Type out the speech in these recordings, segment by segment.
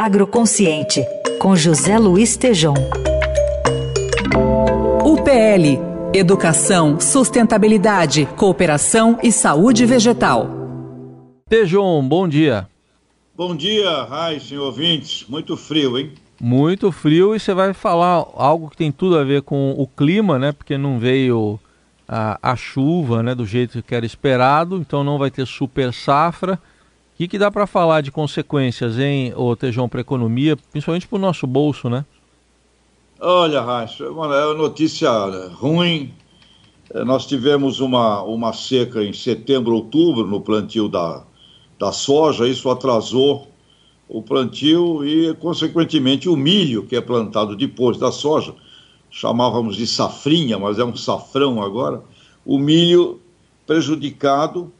Agroconsciente, com José Luiz Tejom. UPL Educação, Sustentabilidade, Cooperação e Saúde Vegetal. Tejon, bom dia. Bom dia, Raíssa ouvintes. Muito frio, hein? Muito frio e você vai falar algo que tem tudo a ver com o clima, né? Porque não veio a, a chuva, né? Do jeito que era esperado, então não vai ter super safra. O que, dá para falar de consequências, hein, ô Tejão, para a economia, principalmente para o nosso bolso, né? Olha, Raíssa, é uma notícia ruim. É, nós tivemos uma, uma seca em setembro, outubro, no plantio da, da soja, isso atrasou o plantio e, consequentemente, o milho que é plantado depois da soja, chamávamos de safrinha, mas é um safrão agora, o milho prejudicado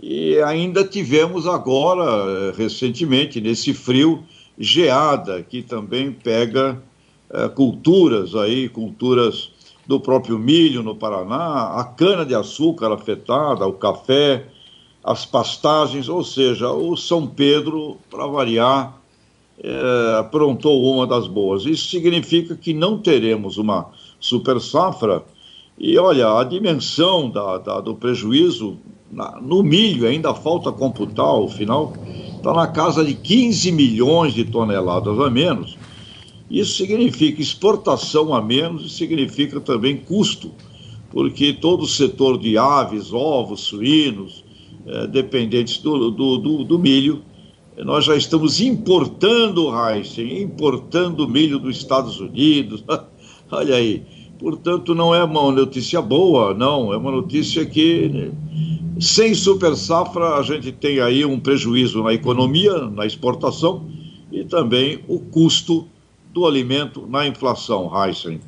e ainda tivemos agora, recentemente, nesse frio, geada, que também pega é, culturas aí, culturas do próprio milho no Paraná, a cana-de-açúcar afetada, o café, as pastagens, ou seja, o São Pedro, para variar, é, aprontou uma das boas. Isso significa que não teremos uma super safra. E olha, a dimensão da, da, do prejuízo na, no milho ainda falta computar, o final está na casa de 15 milhões de toneladas a menos. Isso significa exportação a menos e significa também custo, porque todo o setor de aves, ovos, suínos, é, dependentes do, do, do, do, milho. Nós já estamos importando, Heisen, importando milho dos Estados Unidos. Olha aí. Portanto, não é uma notícia boa, não. É uma notícia que, né, sem super safra, a gente tem aí um prejuízo na economia, na exportação e também o custo do alimento na inflação, Heisen.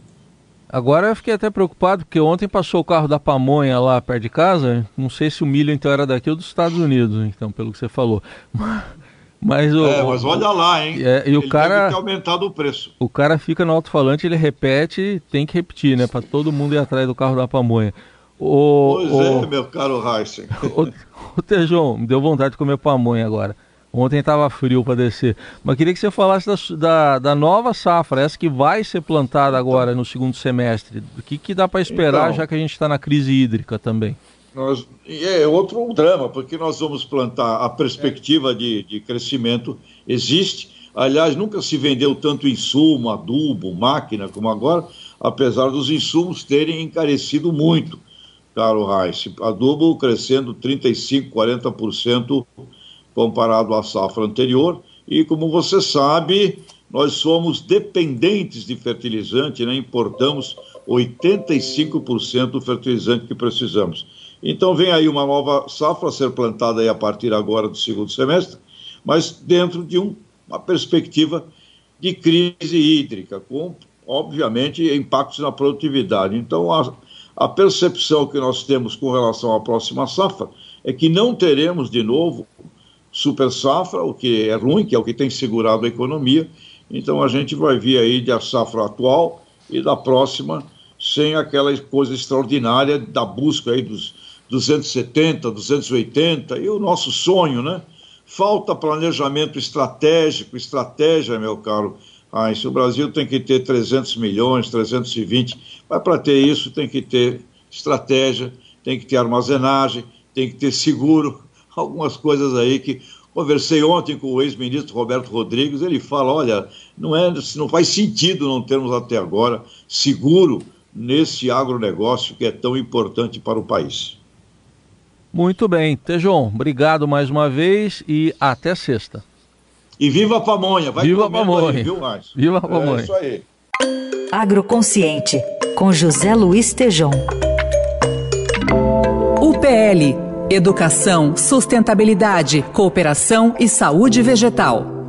Agora eu fiquei até preocupado, porque ontem passou o carro da pamonha lá perto de casa. Não sei se o milho então era daqui ou dos Estados Unidos, então, pelo que você falou. Mas o, é, mas olha lá, hein? É, e o ele cara deve ter aumentado o preço. O cara fica no alto-falante, ele repete, tem que repetir, né? Para todo mundo ir atrás do carro da pamonha. O, pois o, é, meu caro Heisen. O, o Tejão, me deu vontade de comer pamonha agora. Ontem estava frio para descer. Mas queria que você falasse da, da, da, nova safra, essa que vai ser plantada agora no segundo semestre. O que, que dá para esperar, então, já que a gente está na crise hídrica também? Nós, é outro drama, porque nós vamos plantar, a perspectiva de, de crescimento existe. Aliás, nunca se vendeu tanto insumo, adubo, máquina como agora, apesar dos insumos terem encarecido muito, caro Reis. Adubo crescendo 35%, 40% comparado à safra anterior. E como você sabe, nós somos dependentes de fertilizante, né? importamos 85% do fertilizante que precisamos. Então vem aí uma nova safra a ser plantada aí a partir agora do segundo semestre, mas dentro de um, uma perspectiva de crise hídrica, com, obviamente, impactos na produtividade. Então, a, a percepção que nós temos com relação à próxima safra é que não teremos de novo super safra, o que é ruim, que é o que tem segurado a economia. Então a gente vai vir aí da safra atual e da próxima sem aquela coisa extraordinária da busca aí dos 270, 280 e o nosso sonho, né? Falta planejamento estratégico, estratégia, meu caro Ah, se O Brasil tem que ter 300 milhões, 320, mas para ter isso tem que ter estratégia, tem que ter armazenagem, tem que ter seguro, algumas coisas aí que conversei ontem com o ex-ministro Roberto Rodrigues, ele fala, olha, não é, não faz sentido não termos até agora seguro nesse agronegócio que é tão importante para o país. Muito bem, Tejon, obrigado mais uma vez e até sexta. E viva a pamonha, vai viva a pamonha. Aí, viu, Viva a pamonha. É isso aí. Agroconsciente, com José Luiz Tejon. UPL Educação, Sustentabilidade, Cooperação e Saúde Vegetal.